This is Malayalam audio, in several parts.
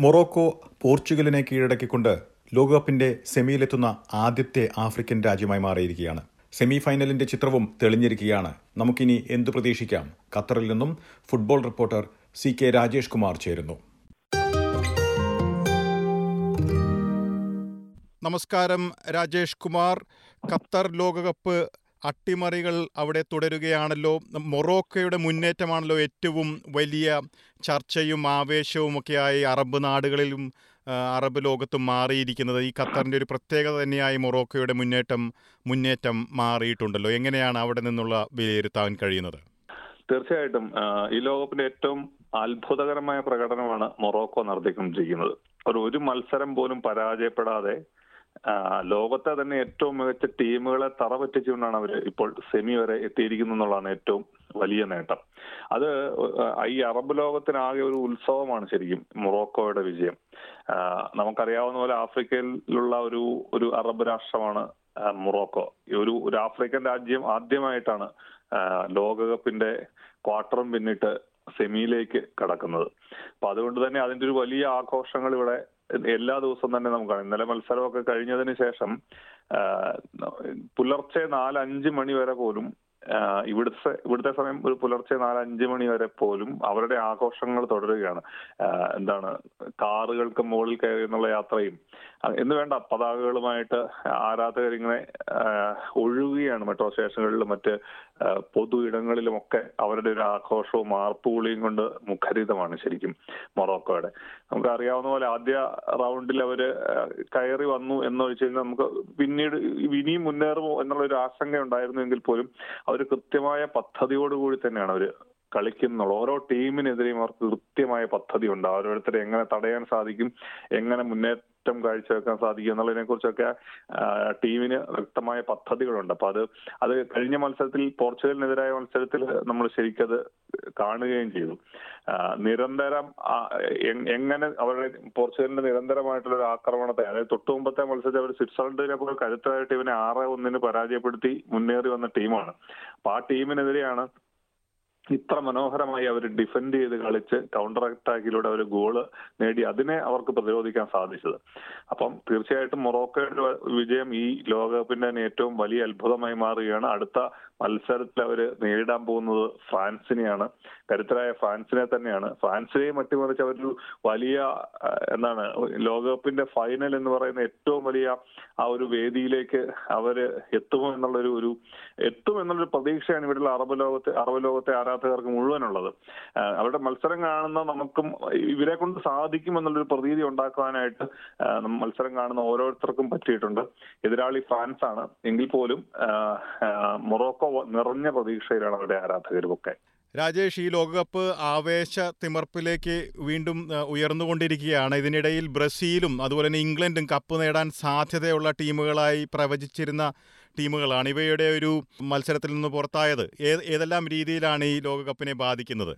മൊറോക്കോ പോർച്ചുഗലിനെ കീഴടക്കിക്കൊണ്ട് ലോകകപ്പിന്റെ സെമിയിലെത്തുന്ന ആദ്യത്തെ ആഫ്രിക്കൻ രാജ്യമായി മാറിയിരിക്കുകയാണ്. സെമി ഫൈനലിന്റെ ചിത്രവും തെളിഞ്ഞിരിക്കുകയാണ്. നമുക്കിനി എന്തു പ്രതീക്ഷിക്കാം? ഖത്തറിൽ നിന്നും football reporter C K Rajesh Kumar ചേരുന്നു. നമസ്കാരം രാജേഷ് കുമാർ. ഖത്തർ ലോകകപ്പ് അട്ടിമറികൾ അവിടെ തുടരുകയാണല്ലോ. മൊറോക്കോയുടെ മുന്നേറ്റമാണല്ലോ ഏറ്റവും വലിയ ചർച്ചയും ആവേശവും ഒക്കെയായി അറബ് നാടുകളിലും അറബ് ലോകത്തും മാറിയിരിക്കുന്നത്. ഈ ഖത്തറിന്റെ ഒരു പ്രത്യേകത തന്നെയായി മൊറോക്കോയുടെ മുന്നേറ്റം മുന്നേറ്റം മാറിയിട്ടുണ്ടല്ലോ. എങ്ങനെയാണ് അവിടെ നിന്നുള്ള വിലയിരുത്താൻ കഴിയുന്നത്? തീർച്ചയായിട്ടും ഈ ലോകകപ്പിന്റെ ഏറ്റവും അത്ഭുതകരമായ പ്രകടനമാണ് മൊറോക്കോ നടത്തിക്കൊണ്ടിരിക്കുന്നത്. ഒരു ഒരു മത്സരം പോലും പരാജയപ്പെടാതെ ലോകത്തെ തന്നെ ഏറ്റവും മികച്ച ടീമുകളെ തറ പറ്റിച്ചുകൊണ്ടാണ് അവർ ഇപ്പോൾ സെമി വരെ എത്തിയിരിക്കുന്നു എന്നുള്ളതാണ് ഏറ്റവും വലിയ നേട്ടം. അത് ഈ അറബ് ലോകത്തിനാകെ ഒരു ഉത്സവമാണ് ശരിക്കും മൊറോക്കോയുടെ വിജയം. നമുക്കറിയാവുന്ന പോലെ ആഫ്രിക്കയിലുള്ള ഒരു ഒരു അറബ് രാഷ്ട്രമാണ് മൊറോക്കോ. ഒരു ഒരു ആഫ്രിക്കൻ രാജ്യം ആദ്യമായിട്ടാണ് ലോകകപ്പിന്റെ ക്വാർട്ടറും പിന്നിട്ട് സെമിയിലേക്ക് കടക്കുന്നത്. അപ്പൊ അതുകൊണ്ട് തന്നെ അതിന്റെ ഒരു വലിയ ആഘോഷങ്ങൾ ഇവിടെ എല്ലാ ദിവസവും തന്നെ നമുക്ക് കാണാം ഇന്നലെ മത്സരമൊക്കെ കഴിഞ്ഞതിന് ശേഷം പുലർച്ചെ നാല് അഞ്ച് മണി വരെ പോലും ഇവിടുത്തെ ഇവിടുത്തെ സമയം ഒരു പുലർച്ചെ നാല് അഞ്ച് മണി വരെ പോലും അവരുടെ ആഘോഷങ്ങൾ തുടരുകയാണ്. എന്താണ് കാറുകൾക്ക് മുകളിൽ കയറി എന്നുള്ള യാത്രയും എന്ന് വേണ്ട പതാകകളുമായിട്ട് ആരാധകരിങ്ങനെ ഒഴുകുകയാണ് മെട്രോ സ്റ്റേഷനുകളിലും മറ്റ് പൊതു ഇടങ്ങളിലുമൊക്കെ അവരുടെ ഒരു ആഘോഷവും ആർപ്പുവിളിയും കൊണ്ട് മുഖരിതമാണ് ശരിക്കും മൊറോക്കോയുടെ. നമുക്ക് അറിയാവുന്ന പോലെ ആദ്യ റൗണ്ടിൽ അവർ കയറി വന്നു എന്ന് വെച്ച് കഴിഞ്ഞാൽ നമുക്ക് പിന്നീട് ഇനിയും മുന്നേറുമോ എന്നുള്ള ഒരു ആശങ്ക ഉണ്ടായിരുന്നെങ്കിൽ പോലും അവർ കൃത്യമായ പദ്ധതിയോടുകൂടി തന്നെയാണ് അവർ കളിക്കുന്നുള്ളൂ. ഓരോ ടീമിനെതിരെയും അവർക്ക് കൃത്യമായ പദ്ധതി ഉണ്ട് ഓരോരുത്തരെ എങ്ങനെ തടയാൻ സാധിക്കും എങ്ങനെ മുന്നേറ്റം കാഴ്ചവെക്കാൻ സാധിക്കും എന്നുള്ളതിനെ കുറിച്ചൊക്കെ ടീമിന് വ്യക്തമായ പദ്ധതികളുണ്ട്. അപ്പൊ അത് അത് കഴിഞ്ഞ മത്സരത്തിൽ പോർച്ചുഗലിനെതിരായ മത്സരത്തിൽ നമ്മൾ ശരിക്കത് കാണുകയും ചെയ്തു. നിരന്തരം എങ്ങനെ അവരുടെ പോർച്ചുഗലിന്റെ നിരന്തരമായിട്ടുള്ള ഒരു ആക്രമണത്തെ അതായത് തൊട്ടു മുമ്പത്തെ മത്സരത്തിൽ അവർ സ്വിറ്റ്സർലൻഡിനെ പോലെ കരുത്തരായ ടീമിനെ ആറ് ഒന്നിന് പരാജയപ്പെടുത്തി മുന്നേറി വന്ന ടീമാണ്. അപ്പൊ ആ ടീമിനെതിരെയാണ് ഇത്ര മനോഹരമായി അവർ ഡിഫെൻഡ് ചെയ്ത് കളിച്ച് കൗണ്ടർ അറ്റാക്കിലൂടെ അവർ ഗോൾ നേടി അതിനെ അവർക്ക് പ്രതിരോധിക്കാൻ സാധിച്ചത്. അപ്പം തീർച്ചയായിട്ടും മൊറോക്കോയുടെ വിജയം ഈ ലോകകപ്പിന്റെ തന്നെ ഏറ്റവും വലിയ അത്ഭുതമായി മാറുകയാണ്. അടുത്ത മത്സരത്തിൽ അവർ നേരിടാൻ പോകുന്നത് ഫ്രാൻസിനെയാണ്. കരുത്തരായ ഫ്രാൻസിനെ തന്നെയാണ്. ഫ്രാൻസിനെയും അട്ടിമറിച്ച് അവരൊരു വലിയ എന്താണ് ലോകകപ്പിന്റെ ഫൈനൽ എന്ന് പറയുന്ന ഏറ്റവും വലിയ ആ ഒരു വേദിയിലേക്ക് അവർ എത്തുമോ എന്നുള്ളൊരു ഒരു എത്തും എന്നുള്ളൊരു പ്രതീക്ഷയാണ് ഇവിടെയുള്ള അറബ് ലോകത്തെ അറബ് ലോകത്തെ ആരാധകർക്ക് മുഴുവനുള്ളത്. അവരുടെ മത്സരം കാണുന്ന നമുക്കും ഇവരെ കൊണ്ട് സാധിക്കും എന്നുള്ളൊരു പ്രതീതി ഉണ്ടാക്കുവാനായിട്ട് മത്സരം കാണുന്ന ഓരോരുത്തർക്കും പറ്റിയിട്ടുണ്ട്. എതിരാളി ഫ്രാൻസ് ആണ് എങ്കിൽ പോലും ആ, നിറഞ്ഞ പ്രതീക്ഷയിലാണ് അവരുടെ ആരാധകരുമൊക്കെ. രാജേഷ് ഈ ലോകകപ്പ് ആവേശ തിമർപ്പിലേക്ക് വീണ്ടും ഉയർന്നുകൊണ്ടിരിക്കുകയാണ്. ഇതിനിടയിൽ ബ്രസീലും അതുപോലെ തന്നെ ഇംഗ്ലണ്ടും കപ്പ് നേടാൻ സാധ്യതയുള്ള ടീമുകളായി പ്രവചിച്ചിരുന്ന ടീമുകളാണ്. ഇവയുടെ ഒരു മത്സരത്തിൽ നിന്ന് പുറത്തായത്. ഏതെല്ലാം രീതിയിലാണ് ഈ ലോകകപ്പിനെ ബാധിക്കുന്നത്?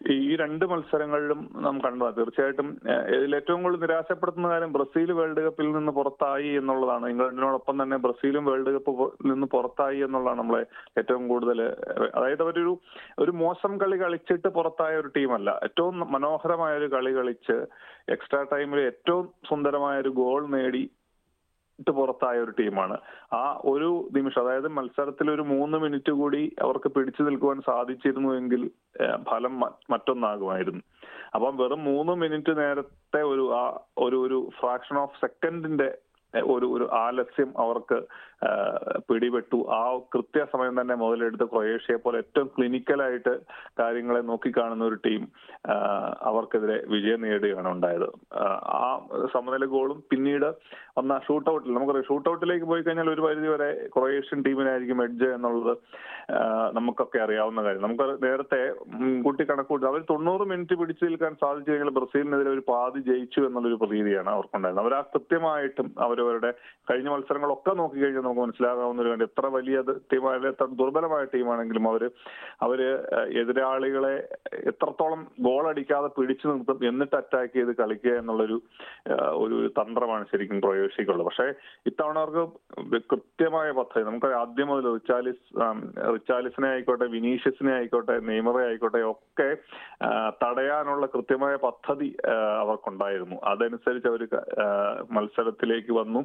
ഈ രണ്ട് മത്സരങ്ങളിലും നാം കണ്ടതാണ് തീർച്ചയായിട്ടും ഇതിൽ ഏറ്റവും കൂടുതൽ നിരാശപ്പെടുത്തുന്ന കാര്യം ബ്രസീൽ വേൾഡ് കപ്പിൽ നിന്ന് പുറത്തായി എന്നുള്ളതാണ്. ഇംഗ്ലണ്ടിനോടൊപ്പം തന്നെ ബ്രസീലും വേൾഡ് കപ്പ് നിന്ന് പുറത്തായി എന്നുള്ളതാണ് നമ്മളെ ഏറ്റവും കൂടുതൽ അതായത് അവരൊരു ഒരു മോശം കളി കളിച്ചിട്ട് പുറത്തായ ഒരു ടീമല്ല. ഏറ്റവും മനോഹരമായ ഒരു കളി കളിച്ച് എക്സ്ട്രാ ടൈമിൽ ഏറ്റവും സുന്ദരമായ ഒരു ഗോൾ നേടി ഇട്ട് പുറത്തായ ഒരു ടീമാണ്. ആ ഒരു നിമിഷം അതായത് മത്സരത്തിൽ ഒരു മൂന്ന് മിനിറ്റ് കൂടി അവർക്ക് പിടിച്ചു നിൽക്കുവാൻ സാധിച്ചിരുന്നുവെങ്കിൽ ഫലം മറ്റൊന്നാകുമായിരുന്നു. അപ്പം വെറും മൂന്ന് മിനിറ്റ് നേരത്തെ ഒരു ആ ഒരു ഒരു ഫ്രാക്ഷൻ ഓഫ് സെക്കൻഡിന്റെ ഒരു ഒരു ആലസ്യം അവർക്ക് പിടിപെട്ടു. ആ കൃത്യസമയം തന്നെ മുതലെടുത്ത് ക്രൊയേഷ്യയെ പോലെ ഏറ്റവും ക്ലിനിക്കലായിട്ട് കാര്യങ്ങളെ നോക്കിക്കാണുന്ന ഒരു ടീം അവർക്കെതിരെ വിജയം നേടുകയാണ് ഉണ്ടായത്. ആ സമനില ഗോളും പിന്നീട് വന്ന ഷൂട്ടൗട്ടിൽ നമുക്കറിയാം ഷൂട്ടൗട്ടിലേക്ക് പോയി കഴിഞ്ഞാൽ ഒരു പരിധി വരെ ക്രൊയേഷ്യൻ ടീമിനായിരിക്കും എഡ്ജ് എന്നുള്ളത് നമുക്കൊക്കെ അറിയാവുന്ന കാര്യം. നമുക്ക് നേരത്തെ മുൻകൂട്ടി കണക്കൂട്ടി അവർ തൊണ്ണൂറ് മിനിറ്റ് പിടിച്ചു നിൽക്കാൻ സാധിച്ചു കഴിഞ്ഞാൽ ബ്രസീലിനെതിരെ ഒരു പാതി ജയിച്ചു എന്നുള്ളൊരു പ്രതീതിയാണ് അവർക്കുണ്ടായിരുന്നത്. അവർ ആ കൃത്യമായിട്ടും അവരവരുടെ കഴിഞ്ഞ മത്സരങ്ങളൊക്കെ നോക്കിക്കഴിഞ്ഞാൽ നമുക്ക് മനസ്സിലാകാവുന്ന ഒരു എത്ര വലിയ ടീമായാലും എത്ര ദുർബലമായ ടീമാണെങ്കിലും അവർ അവർ എതിരാളികളെ എത്രത്തോളം ഗോൾ അടിക്കാതെ പിടിച്ചു നിർത്തും എന്നിട്ട് അറ്റാക്ക് ചെയ്ത് കളിക്കുക എന്നുള്ളൊരു ഒരു തന്ത്രമാണ് ശരിക്കും ക്രൊയേഷ്യക്കുള്ളത് പക്ഷേ ഇത്തവണ അവർക്ക് കൃത്യമായ പദ്ധതി നമുക്ക് ആദ്യം മുതൽ റിച്ചാലിസ് റിച്ചാലിസിനെ ആയിക്കോട്ടെ വിനീഷ്യസിനെ ആയിക്കോട്ടെ നെയ്മറെ ആയിക്കോട്ടെ ഒക്കെ തടയാനുള്ള കൃത്യമായ പദ്ധതി അവർക്കുണ്ടായിരുന്നു. അതനുസരിച്ച് അവർ മത്സരത്തിലേക്ക് വന്നു.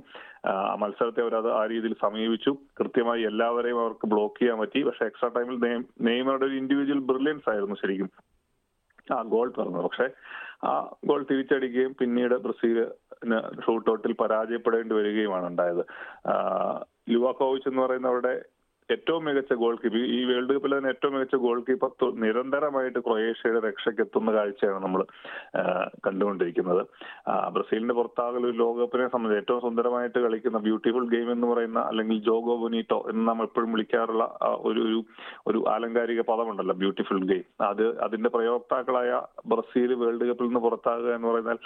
മത്സരത്തെ അവർ അത് ആ രീതിയിൽ സമീപിച്ചു. കൃത്യമായി എല്ലാവരെയും അവർക്ക് ബ്ലോക്ക് ചെയ്യാൻ പറ്റി. പക്ഷെ എക്സ്ട്രാ ടൈമിൽ നെയ്മറുടെ ഒരു ഇൻഡിവിജ്വൽ ബ്രില്യൻസ് ആയിരുന്നു ശരിക്കും. ആ ഗോൾ പറഞ്ഞത്. പക്ഷെ ആ ഗോൾ തിരിച്ചടിക്കുകയും പിന്നീട് ബ്രസീലിന് ഷൂട്ടൗട്ടിൽ പരാജയപ്പെടേണ്ടി വരികയുമാണ് ഉണ്ടായത്. ലുവാക്കോവിച്ച് എന്ന് പറയുന്ന അവരുടെ ഏറ്റവും മികച്ച ഗോൾ കീപ്പർ ഈ വേൾഡ് കപ്പിൽ തന്നെ ഏറ്റവും മികച്ച ഗോൾ കീപ്പർ നിരന്തരമായിട്ട് ക്രൊയേഷ്യയുടെ രക്ഷയ്ക്ക് എത്തുന്ന കാഴ്ചയാണ് നമ്മൾ കണ്ടുകൊണ്ടിരിക്കുന്നത്. ബ്രസീലിന്റെ പുറത്താകൽ ഒരു ലോകകപ്പിനെ സംബന്ധിച്ച് ഏറ്റവും സുന്ദരമായിട്ട് കളിക്കുന്ന ബ്യൂട്ടിഫുൾ ഗെയിം എന്ന് പറയുന്ന അല്ലെങ്കിൽ ജോഗോ ബൊനീറ്റോ എന്ന് നമ്മൾ എപ്പോഴും വിളിക്കാറുള്ള ഒരു ഒരു ഒരു ആലങ്കാരിക പദമുണ്ടല്ലോ ബ്യൂട്ടിഫുൾ ഗെയിം അത് അതിന്റെ പ്രയോക്താക്കളായ ബ്രസീൽ വേൾഡ് കപ്പിൽ നിന്ന് പുറത്താകുക എന്ന് പറഞ്ഞാൽ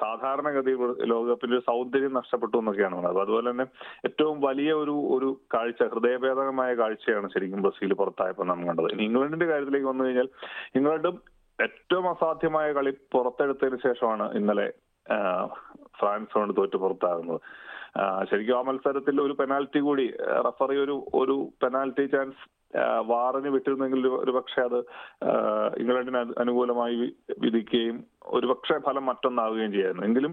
സാധാരണഗതിയിൽ ലോകകപ്പിന്റെ സൗന്ദര്യം നഷ്ടപ്പെട്ടു എന്നൊക്കെയാണ് പറയുന്നത് അതുപോലെ തന്നെ ഏറ്റവും വലിയ ഒരു ഒരു കാഴ്ച ഹൃദയഭേദകമായ മനോഹരമായ കാഴ്ചയാണ് ശരിക്കും ബ്രസീൽ പുറത്തായപ്പോൾ നാം കണ്ടത്. ഇനി ഇംഗ്ലണ്ടിന്റെ കാര്യത്തിലേക്ക് വന്നു കഴിഞ്ഞാൽ ഇംഗ്ലണ്ടും ഏറ്റവും അസാധ്യമായ കളി പുറത്തെടുത്തതിന് ശേഷമാണ് ഇന്നലെ ഫ്രാൻസ് കൊണ്ട് തോറ്റ് പുറത്താകുന്നത്. ശരിക്കും ആ മത്സരത്തിൽ ഒരു പെനാൽറ്റി കൂടി റഫറി ഒരു ഒരു പെനാൽറ്റി ചാൻസ് വാറിന് വിട്ടിരുന്നെങ്കിൽ ഒരു പക്ഷെ അത് ഇംഗ്ലണ്ടിന് അനുകൂലമായി വിധിക്കുകയും ഒരുപക്ഷെ ഫലം മറ്റൊന്നാവുകയും ചെയ്യായിരുന്നു. എങ്കിലും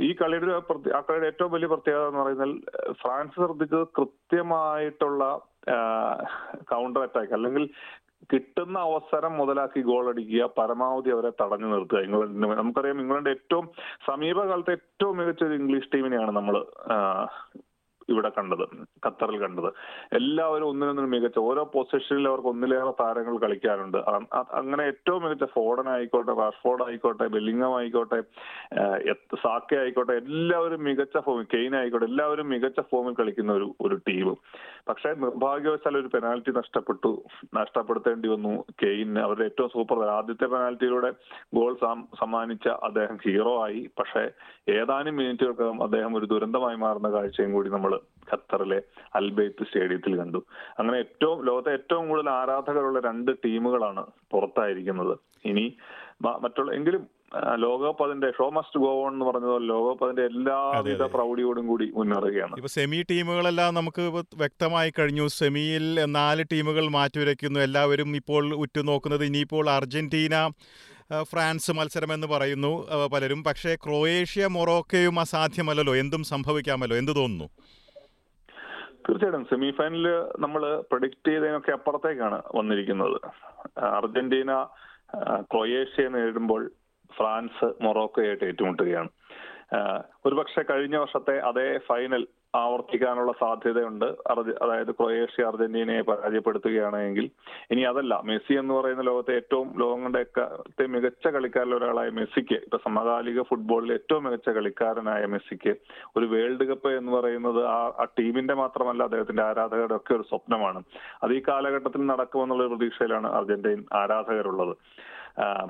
ഈ കളിയുടെ ആ കളിയുടെ ഏറ്റവും വലിയ പ്രത്യേകത എന്ന് പറയുന്നത് ഫ്രാൻസ് ശ്രദ്ധിച്ചത് കൃത്യമായിട്ടുള്ള കൗണ്ടർ അറ്റാക്ക് അല്ലെങ്കിൽ കിട്ടുന്ന അവസരം മുതലാക്കി ഗോൾ അടിക്കുക പരമാവധി അവരെ തടഞ്ഞു നിർത്തുക ഇംഗ്ലണ്ടിന് നമുക്കറിയാം ഇംഗ്ലണ്ട് ഏറ്റവും സമീപകാലത്തെ ഏറ്റവും മികച്ച ഒരു ഇംഗ്ലീഷ് ടീമിനെയാണ് നമ്മൾ ഇവിടെ കണ്ടത് ഖത്തറിൽ കണ്ടത്. എല്ലാവരും ഒന്നിനൊന്നിനും മികച്ച ഓരോ പൊസിഷനിൽ അവർക്ക് ഒന്നിലേറെ താരങ്ങൾ കളിക്കാനുണ്ട് അങ്ങനെ ഏറ്റവും മികച്ച ഫോഡൻ ആയിക്കോട്ടെ റാഷ്ഫോർഡ് ആയിക്കോട്ടെ ബെല്ലിംഗം ആയിക്കോട്ടെ സാക്കെ ആയിക്കോട്ടെ എല്ലാവരും മികച്ച ഫോമിൽ കെയിൻ ആയിക്കോട്ടെ എല്ലാവരും മികച്ച ഫോമിൽ കളിക്കുന്ന ഒരു ഒരു ടീം പക്ഷേ നിർഭാഗ്യവശാൽ ഒരു പെനാൽറ്റി നഷ്ടപ്പെട്ടു നഷ്ടപ്പെടുത്തേണ്ടി വന്നു കെയിൻ. അവരുടെ ഏറ്റവും സൂപ്പർ ആദ്യത്തെ പെനാൽറ്റിയിലൂടെ ഗോൾ സമ്മാനിച്ച അദ്ദേഹം ഹീറോ ആയി. പക്ഷേ ഏതാനും മിനിറ്റുകൾക്കകം അദ്ദേഹം ഒരു ദുരന്തമായി മാറുന്ന കാഴ്ചയും കൂടി നമ്മൾ ഖത്തറിലെ അൽബൈത്ത് സ്റ്റേഡിയത്തിൽ കണ്ടു. അങ്ങനെ ഏറ്റവും ലോകത്തെ ഏറ്റവും കൂടുതൽ ആരാധകരുള്ള രണ്ട് ടീമുകളാണ് പുറത്തായിരിക്കുന്നത്. ഇനി മറ്റുള്ള എങ്കിലും ലോകകപ്പ് അതിന്റെ ഷോ മസ്റ്റ് ഗോ ഓൺ എന്ന് പറഞ്ഞതുപോലെ ലോകകപ്പ് അതിന്റെ എല്ലാവിധ പ്രൗഢിയോടും കൂടി മുന്നേറുകയാണ്. ഇപ്പൊ സെമി ടീമുകളെല്ലാം നമുക്ക് വ്യക്തമായി കഴിഞ്ഞു. സെമിയിൽ നാല് ടീമുകൾ മാറ്റിവരയ്ക്കുന്നു എല്ലാവരും ഇപ്പോൾ ഉറ്റുനോക്കുന്നത് ഇനിയിപ്പോൾ അർജന്റീന ഫ്രാൻസ് മത്സരമെന്ന് പറയുന്നു പലരും. പക്ഷേ ക്രൊയേഷ്യ മൊറോക്കയും അസാധ്യമല്ലല്ലോ. എന്തും സംഭവിക്കാമല്ലോ. എന്ത് തോന്നുന്നു? തീർച്ചയായിട്ടും. സെമി ഫൈനലിൽ നമ്മൾ പ്രഡിക്റ്റ് ചെയ്തതിനൊക്കെ അപ്പുറത്തേക്കാണ് വന്നിരിക്കുന്നത്. അർജന്റീന ക്രൊയേഷ്യയെ നേരിടുമ്പോൾ ഫ്രാൻസ് മൊറോക്കോയായിട്ട് ഏറ്റുമുട്ടുകയാണ്. ഒരുപക്ഷെ കഴിഞ്ഞ വർഷത്തെ അതേ ഫൈനൽ ആവർത്തിക്കാനുള്ള സാധ്യതയുണ്ട്. അതായത് ക്രൊയേഷ്യ അർജന്റീനയെ പരാജയപ്പെടുത്തുകയാണെങ്കിൽ ഇനി അതല്ല മെസ്സി എന്ന് പറയുന്ന ലോകത്തെ ഏറ്റവും ലോകം ലോകങ്ങളുടെ മികച്ച കളിക്കാരിൽ ഒരാളായ മെസ്സിക്ക് ഇപ്പൊ സമകാലിക ഫുട്ബോളിൽ ഏറ്റവും മികച്ച കളിക്കാരനായ മെസ്സിക്ക് ഒരു വേൾഡ് കപ്പ് എന്ന് പറയുന്നത് ആ ആ ടീമിന്റെ മാത്രമല്ല അദ്ദേഹത്തിന്റെ ആരാധകരുടെ ഒക്കെ ഒരു സ്വപ്നമാണ്. അത് ഈ കാലഘട്ടത്തിൽ നടക്കുമെന്നുള്ള പ്രതീക്ഷയിലാണ് അർജന്റീൻ ആരാധകരുള്ളത്.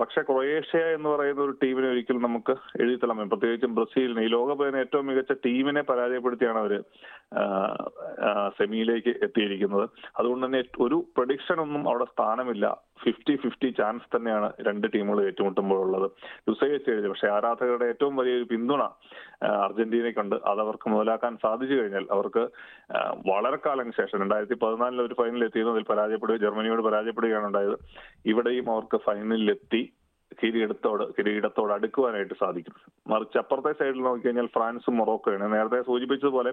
പക്ഷെ ക്രൊയേഷ്യ എന്ന് പറയുന്ന ഒരു ടീമിനെ ഒരിക്കലും നമുക്ക് എഴുതി തള്ളാൻ പ്രത്യേകിച്ചും ബ്രസീലിന് ഈ ലോകകപ്പിന് ഏറ്റവും മികച്ച ടീമിനെ പരാജയപ്പെടുത്തിയാണ് അവർ സെമിയിലേക്ക് എത്തിയിരിക്കുന്നത്. അതുകൊണ്ട് തന്നെ ഒരു പ്രഡിക്ഷൻ ഒന്നും അവിടെ സ്ഥാനമില്ല. ഫിഫ്റ്റി ഫിഫ്റ്റി ചാൻസ് തന്നെയാണ് രണ്ട് ടീമുകൾ ഏറ്റുമുട്ടുമ്പോൾ ഏറ്റുമുട്ടുമ്പോഴുള്ളത്. ലുസൈച്ച് കഴിഞ്ഞു പക്ഷെ ആരാധകരുടെ ഏറ്റവും വലിയൊരു പിന്തുണ അർജന്റീനയ്ക്കുണ്ട്. അത് അവർക്ക് മുതലാക്കാൻ സാധിച്ചു കഴിഞ്ഞാൽ അവർക്ക് വളരെ കാലം ശേഷം രണ്ടായിരത്തി പതിനാലിൽ ഒരു ഫൈനലിൽ എത്തിയതിൽ പരാജയപ്പെടുകയും ജർമ്മനിയോട് പരാജയപ്പെടുകയാണ് ഉണ്ടായത്. ഇവിടെയും അവർക്ക് ഫൈനലിലെത്തി കിരീടത്തോട് കിരീടത്തോട് അടുക്കുവാനായിട്ട് സാധിക്കും. മറിച്ച് അപ്പുറത്തെ സൈഡിൽ നോക്കിക്കഴിഞ്ഞാൽ ഫ്രാൻസും മൊറോക്കോയാണ്. നേരത്തെ സൂചിപ്പിച്ചതുപോലെ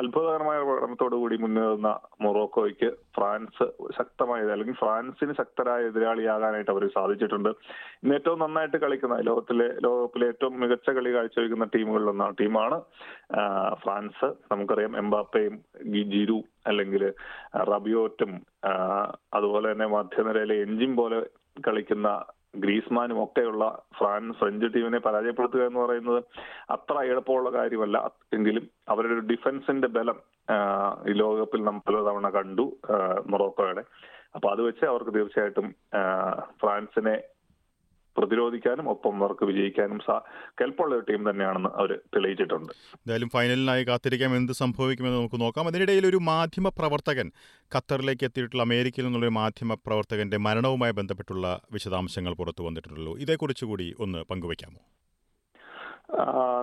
അത്ഭുതകരമായ പ്രകടനത്തോടു കൂടി മുന്നേറുന്ന മൊറോക്കോയ്ക്ക് ഫ്രാൻസ് ശക്തമായ അല്ലെങ്കിൽ ഫ്രാൻസിന് ശക്തരായ എതിരാളിയാകാനായിട്ട് അവർ സാധിച്ചിട്ടുണ്ട്. ഇന്ന് ഏറ്റവും നന്നായിട്ട് കളിക്കുന്ന ലോകത്തിലെ ലോകകപ്പിലെ ഏറ്റവും മികച്ച കളി കാഴ്ചവെക്കുന്ന ടീമുകളിലൊന്നാണ് ടീമാണ് ഫ്രാൻസ്. നമുക്കറിയാം എംബാപ്പയും ജിരു അല്ലെങ്കിൽ റബിയോറ്റും അതുപോലെ തന്നെ മധ്യനിരയിലെ എഞ്ചിൻ പോലെ കളിക്കുന്ന ഗ്രീസ്മാനും ഒക്കെയുള്ള ഫ്രാൻസ് ഫ്രഞ്ച് ടീമിനെ പരാജയപ്പെടുത്തുക എന്ന് പറയുന്നത് അത്ര എളുപ്പമുള്ള കാര്യമല്ല. എങ്കിലും അവരുടെ ഒരു ഡിഫൻസിന്റെ ബലം ഈ ലോകകപ്പിൽ നാം പലതവണ കണ്ടു മൊറോക്കോയുടെ. അപ്പൊ അത് വെച്ച് അവർക്ക് തീർച്ചയായിട്ടും ഫ്രാൻസിനെ പ്രതിരോധിക്കാനും ഒപ്പം അവർക്ക് വിജയിക്കാനും കെൽപ്പുള്ള ഒരു ടീം തന്നെയാണെന്ന് അവർ തെളിയിച്ചിട്ടുണ്ട്. എന്തായാലും ഫൈനലിനായി കാത്തിരിക്കാം. എന്ത് സംഭവിക്കുമെന്ന് നമുക്ക് നോക്കാം. അതിനിടയിൽ ഒരു മാധ്യമ പ്രവർത്തകൻ ഖത്തറിലേക്ക് എത്തിയിട്ടുള്ള അമേരിക്കയിൽ നിന്നുള്ള ഒരു മാധ്യമ പ്രവർത്തകന്റെ മരണവുമായി ബന്ധപ്പെട്ടുള്ള വിശദാംശങ്ങൾ പുറത്തു വന്നിട്ടുള്ളൂ ഇതേക്കുറിച്ച് കൂടി ഒന്ന് പങ്കുവയ്ക്കാമോ?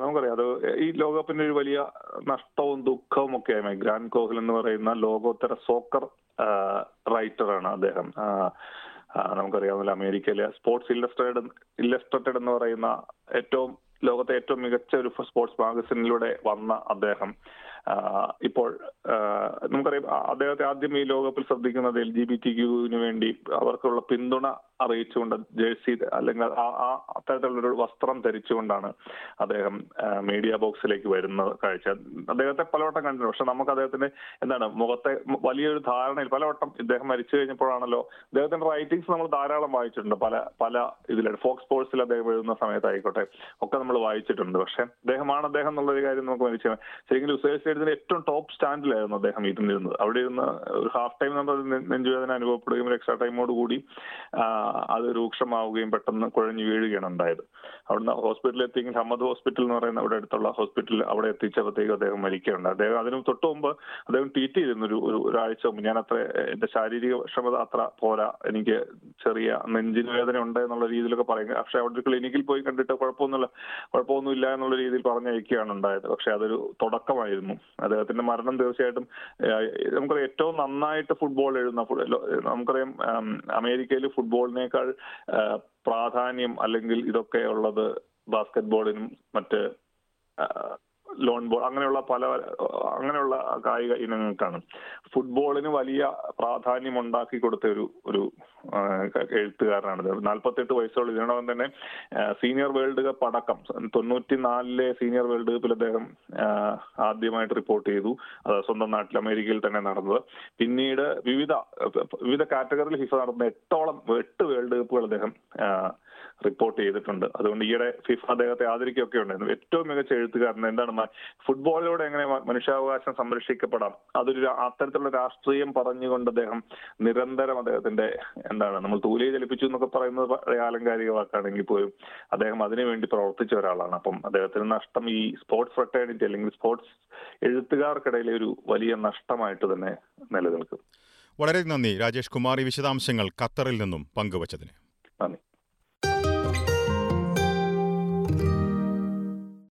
നമുക്കറിയാം. അത് ഈ ലോകകപ്പിന്റെ ഒരു വലിയ നഷ്ടവും ദുഃഖവും ഒക്കെ ആയി ഗ്രാൻഡ് കോഹ്ലി എന്ന് പറയുന്ന ലോകോത്തര സോക്കർ റൈറ്ററാണ് അദ്ദേഹം. നമുക്കറിയാവുന്ന അമേരിക്കയിലെ സ്പോർട്സ് ഇല്ലസ്ട്രേറ്റഡ് ഇല്ലസ്ട്രേറ്റഡ് എന്ന് പറയുന്ന ഏറ്റവും ലോകത്തെ ഏറ്റവും മികച്ച ഒരു സ്പോർട്സ് മാഗസിനിലൂടെ വന്ന അദ്ദേഹം. ഇപ്പോൾ നമുക്കറിയാം അദ്ദേഹത്തെ ആദ്യം ഈ ലോകകപ്പിൽ ശ്രദ്ധിക്കുന്നത് എൽ ജി ബി ടി ക്യൂവിന് വേണ്ടി അവർക്കുള്ള പിന്തുണ അറിയിച്ചുകൊണ്ട് ജേഴ്സി അല്ലെങ്കിൽ ആ ആ അത്തരത്തിലുള്ള ഒരു വസ്ത്രം ധരിച്ചുകൊണ്ടാണ് അദ്ദേഹം മീഡിയ ബോക്സിലേക്ക് വരുന്ന കാഴ്ച. അദ്ദേഹത്തെ പലവട്ടം കണ്ടിട്ടുണ്ട്. പക്ഷെ നമുക്ക് അദ്ദേഹത്തിന്റെ എന്താണ് മുഖത്തെ വലിയൊരു ധാരണയിൽ പലവട്ടം ഇദ്ദേഹം മരിച്ചു കഴിഞ്ഞപ്പോഴാണല്ലോ അദ്ദേഹത്തിന്റെ റൈറ്റിംഗ്സ് നമ്മൾ ധാരാളം വായിച്ചിട്ടുണ്ട്. പല പല ഇതിലാണ് ഫോക്സ് സ്പോർട്സിൽ അദ്ദേഹം എഴുതുന്ന സമയത്തായിക്കോട്ടെ ഒക്കെ നമ്മൾ വായിച്ചിട്ടുണ്ട്. പക്ഷെ അദ്ദേഹമാണ് അദ്ദേഹം എന്നുള്ള ഒരു കാര്യം നമുക്ക് മരിച്ചു ശരിക്കും ലുസേഴ്സിന്റെ ഏറ്റവും ടോപ്പ് സ്റ്റാൻഡിലായിരുന്നു അദ്ദേഹം ഇരുന്നിരുന്നത്. അവിടെ ഇരുന്ന് ഒരു ഹാഫ് ടൈം നമ്മൾ നെഞ്ചുവേദന അനുഭവപ്പെടുകയും എക്സ്ട്രാ ടൈമോട് കൂടി അത് രൂക്ഷമാവുകയും പെട്ടെന്ന് കുഴഞ്ഞു വീഴുകയാണ് ഉണ്ടായത്. അവിടുന്ന് ഹോസ്പിറ്റലിൽ എത്തിയെങ്കിൽ ഹമ്മദ് ഹോസ്പിറ്റൽ എന്ന് പറയുന്ന അവിടെ അടുത്തുള്ള ഹോസ്പിറ്റലിൽ അവിടെ എത്തിച്ചപ്പോഴത്തേക്കും അദ്ദേഹം മരിക്കുകയുണ്ട് അദ്ദേഹം അതിന് തൊട്ട് മുമ്പ് അദ്ദേഹം ട്വീറ്റ് ചെയ്തിരുന്നു. ഒരു ഒരു ഒരാഴ്ച മുമ്പ് ഞാൻ അത്ര എന്റെ ശാരീരിക ക്ഷമത അത്ര പോരാ. എനിക്ക് ചെറിയ നെഞ്ചിന് വേദന ഉണ്ട് എന്നുള്ള രീതിയിലൊക്കെ പറയുന്നത് പക്ഷെ അവിടെ ഒരു ക്ലിനിക്കിൽ പോയി കണ്ടിട്ട് കുഴപ്പമൊന്നുമില്ല കുഴപ്പമൊന്നുമില്ല എന്നുള്ള രീതിയിൽ പറഞ്ഞയക്കുകയാണ് ഉണ്ടായത്. പക്ഷെ അതൊരു തുടക്കമായിരുന്നു. അദ്ദേഹത്തിന്റെ മരണം തീർച്ചയായിട്ടും നമുക്കറിയാം ഏറ്റവും നന്നായിട്ട് ഫുട്ബോൾ എഴുതുന്ന നമുക്കറിയാം അമേരിക്കയിൽ ഫുട്ബോളിനേക്കാൾ ഏഹ്, പ്രാധാന്യം അല്ലെങ്കിൽ ഇതൊക്കെ ഉള്ളത് ബാസ്കറ്റ് ബോളിനും മറ്റ് ലോൺ ബോൾ അങ്ങനെയുള്ള പല അങ്ങനെയുള്ള കായിക ഇനങ്ങൾക്കാണ്. ഫുട്ബോളിന് വലിയ പ്രാധാന്യം ഉണ്ടാക്കി കൊടുത്ത ഒരു ഒരു എഴുത്തുകാരനാണ് നാൽപ്പത്തെട്ട് വയസ്സുള്ള ഇതിനോടകം തന്നെ സീനിയർ വേൾഡ് കപ്പ് അടക്കം തൊണ്ണൂറ്റി നാലിലെ സീനിയർ വേൾഡ് കപ്പിൽ അദ്ദേഹം ആദ്യമായിട്ട് റിപ്പോർട്ട് ചെയ്തു. അത് സ്വന്തം നാട്ടിൽ അമേരിക്കയിൽ തന്നെ നടന്നത്. പിന്നീട് വിവിധ വിവിധ കാറ്റഗറിയിൽ ഫിഫ നടന്ന എട്ടോളം എട്ട് വേൾഡ് കപ്പുകൾ അദ്ദേഹം റിപ്പോർട്ട് ചെയ്തിട്ടുണ്ട്. അതുകൊണ്ട് ഈയിടെ ഫിഫ അദ്ദേഹത്തെ ആദരിക്കുകയൊക്കെ ഉണ്ടായിരുന്നു. ഏറ്റവും മികച്ച എഴുത്തുകാരൻ എന്താണ് മ- ഫുട്ബോളിലൂടെ എങ്ങനെ മനുഷ്യാവകാശം സംരക്ഷിക്കപ്പെടാം. അതൊരു അത്തരത്തിലുള്ള രാഷ്ട്രീയം പറഞ്ഞുകൊണ്ട് അദ്ദേഹം നിരന്തരം അദ്ദേഹത്തിന്റെ എന്താണ് നമ്മൾ തൂലി ചലിപ്പിച്ചു എന്നൊക്കെ പറയുന്നത് ആലങ്കാരിക വാക്കാണെങ്കിൽ പോലും അദ്ദേഹം അതിനുവേണ്ടി പ്രവർത്തിച്ച ഒരാളാണ്. അപ്പം അദ്ദേഹത്തിന് നഷ്ടം ഈ സ്പോർട്സ് ഫ്രട്ടേണിറ്റി അല്ലെങ്കിൽ സ്പോർട്സ് എഴുത്തുകാർക്കിടയിലെ ഒരു വലിയ നഷ്ടമായിട്ട് തന്നെ നിലനിൽക്കും. വളരെ നന്ദി രാജേഷ് കുമാർ. ഈ വിശദാംശങ്ങൾ ഖത്തറിൽ നിന്നും പങ്കുവച്ചതിന്. നന്ദി.